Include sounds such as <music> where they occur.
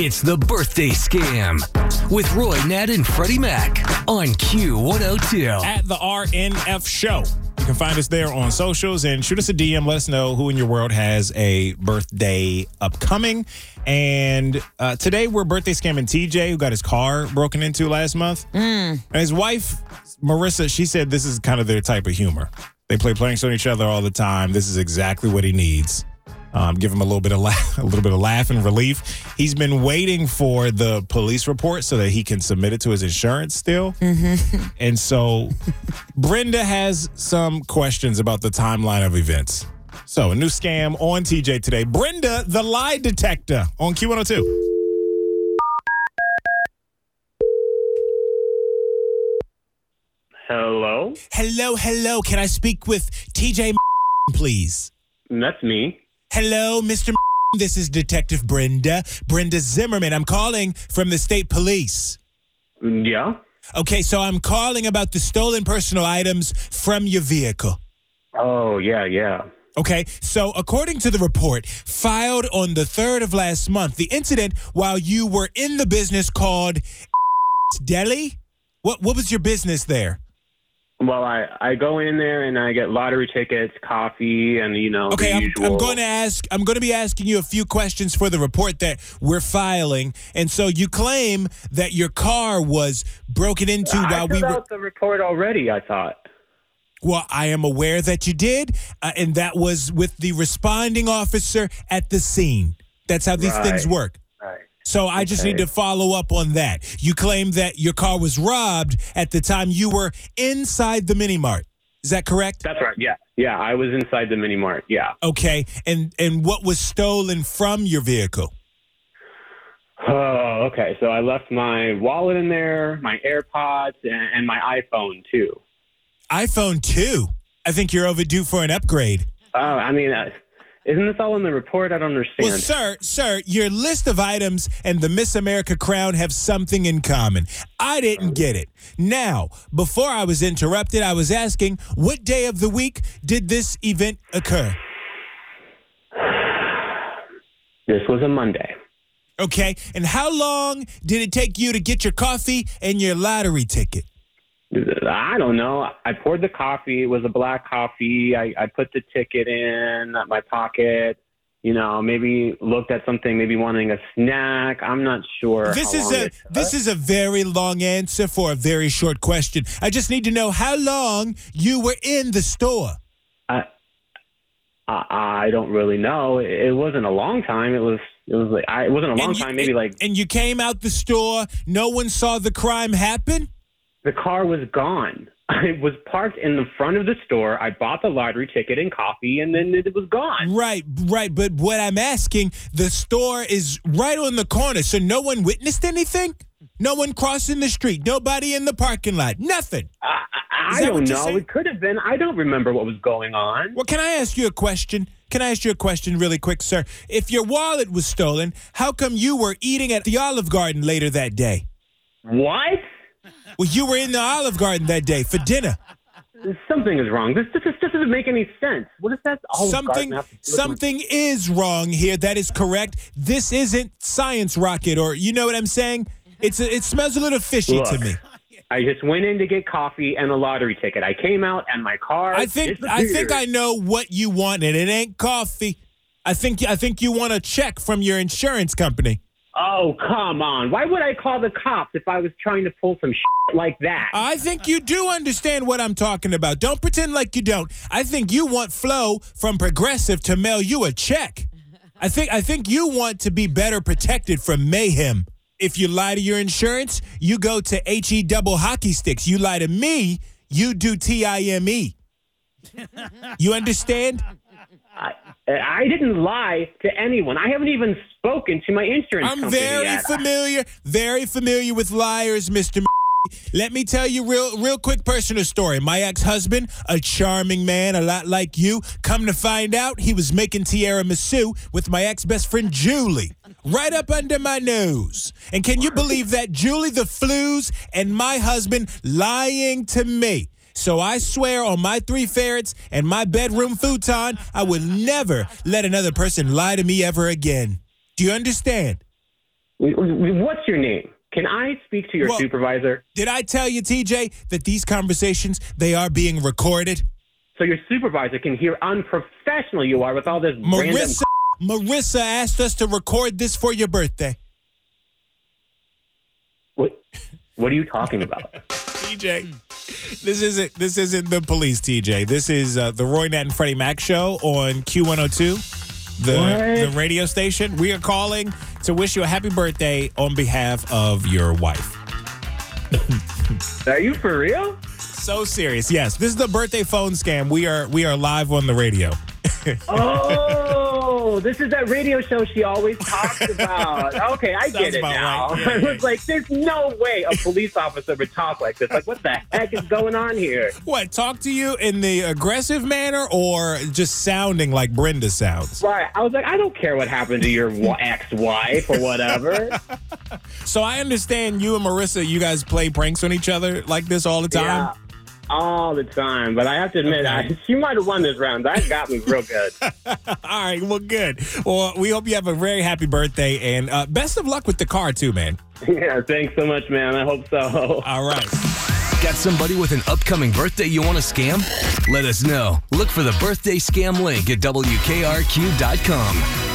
It's the birthday scam with Roy, Nat, and Freddie Mac on Q102. At the RNF show. You can find us there on socials and shoot us a DM. Let us know who in your world has a birthday upcoming. And uh, today we're birthday scamming TJ, who got his car broken into last month. And his wife, Marissa, she said this is kind of their type of humor. They play pranks on each other all the time. This is exactly what he needs. Um, give him a little bit of laugh, a little bit of laugh and relief. He's been waiting for the police report so that he can submit it to his insurance still. And so Brenda has some questions about the timeline of events. So a new scam on TJ today. Brenda, the lie detector on Q102. Hello, Hello, hello. Can I speak with TJ, please? that's me. Hello, Mr. This is Detective Brenda, Brenda Zimmerman. I'm calling from the state police. Mm, yeah. Okay, so I'm calling about the stolen personal items from your vehicle. Oh, yeah, yeah. Okay, so according to the report filed on the 3rd of last month, the incident while you were in the business called Deli? What what was your business there? Well, I I go in there and I get lottery tickets, coffee, and you know Okay, the I'm, usual. I'm going to ask. I'm going to be asking you a few questions for the report that we're filing, and so you claim that your car was broken into I while we were. the report already. I thought. Well, I am aware that you did, uh, and that was with the responding officer at the scene. That's how these things work. So I just Okay. need to follow up on that. You claim that your car was robbed at the time you were inside the mini mart. Is that correct? That's right. Yeah. Yeah. I was inside the mini mart. Yeah. Okay. And and what was stolen from your vehicle? Oh, okay. So I left my wallet in there, my AirPods, and, and my iPhone too. iPhone 2. I think you're overdue for an upgrade. Oh, I mean, uh, isn't this all in the report? I don't understand. Well, sir, sir, your list of items and the Miss America crown have something in common. I didn't get it. Now, before I was interrupted, I was asking what day of the week did this event occur? this was a Monday. Okay. And how long did it take you to get your coffee and your lottery ticket? I don't know. I poured the coffee. It was a black coffee. I, I put the ticket in my pocket. You know, maybe looked at something, maybe wanting a snack. I'm not sure. This is a this is a very long answer for a very short question. I just need to know how long you were in the store. I, I I don't really know. It, it wasn't a long time. It was it was like I, it wasn't a long you- time. Maybe like And you came out the store, no one saw the crime happen? The car was gone. <laughs> I was parked in the front of the store. I bought the lottery ticket and coffee, and then it was gone. Right, right. But what I'm asking, the store is right on the corner, so no one witnessed anything? No one crossing the street, nobody in the parking lot, nothing. I, I, I don't know. It could have been. I don't remember what was going on. Well, can I ask you a question? Can I ask you a question really quick, sir? If your wallet was stolen, how come you were eating at the Olive Garden later that day? What? Well, you were in the Olive Garden that day for dinner. Something is wrong. This this, is, this doesn't make any sense. What is that? Olive something Garden have to something is wrong here. That is correct. This isn't science rocket or you know what I'm saying? It's a, it smells a little fishy to me. I just went in to get coffee and a lottery ticket. I came out and my car. I think I think I know what you want and it ain't coffee. I think I think you want a check from your insurance company. Oh come on! Why would I call the cops if I was trying to pull some shit like that? I think you do understand what I'm talking about. Don't pretend like you don't. I think you want Flo from Progressive to mail you a check. I think I think you want to be better protected from mayhem. If you lie to your insurance, you go to HE double hockey sticks. You lie to me, you do TIME. You understand? I, I didn't lie to anyone. I haven't even spoken to my insurance I'm company very yet. familiar, very familiar with liars, Mr. Let me tell you real real quick personal story. My ex-husband, a charming man, a lot like you, come to find out he was making tiramisu with my ex-best friend Julie. Right up under my nose. And can you believe that Julie the Flues and my husband lying to me? So I swear on my three ferrets and my bedroom futon, I will never let another person lie to me ever again. Do you understand? What's your name? Can I speak to your Well- supervisor? Did I tell you, TJ, that these conversations they are being recorded? So your supervisor can hear unprofessional you are with all this random. Marissa Marissa asked us to record this for your birthday. What, what are you talking about? <laughs> TJ. This isn't this isn't the police, TJ. This is uh, the Roy Nat and Freddie Mac show on Q102, the What? the radio station. We are calling to wish you a happy birthday on behalf of your wife. are you for real? So serious. Yes, this is the birthday phone scam. We are we are live on the radio. Oh, Oh, this is that radio show she always <laughs> talks about. Okay, I Sounds get it about now. right. <laughs> Yeah, I yeah. was like, there's no way a police officer would talk like this. Like, what the heck is going on here? What? Talk to you in the aggressive manner or just sounding like Brenda sounds? Right. I was like, I don't care what happened to your ex-wife or whatever. <laughs> So I understand you and Marissa, you guys play pranks on each other like this all the time. Yeah, all the time. But I have to admit, Okay. I, <laughs> she might have won this round. That got me real good. <laughs> All right, well, good. Well, we hope you have a very happy birthday and uh, best of luck with the car too, man. yeah, thanks so much, man. I hope so. <laughs> All right. Got somebody with an upcoming birthday you want to scam? Let us know. Look for the birthday scam link at WKRQ.com.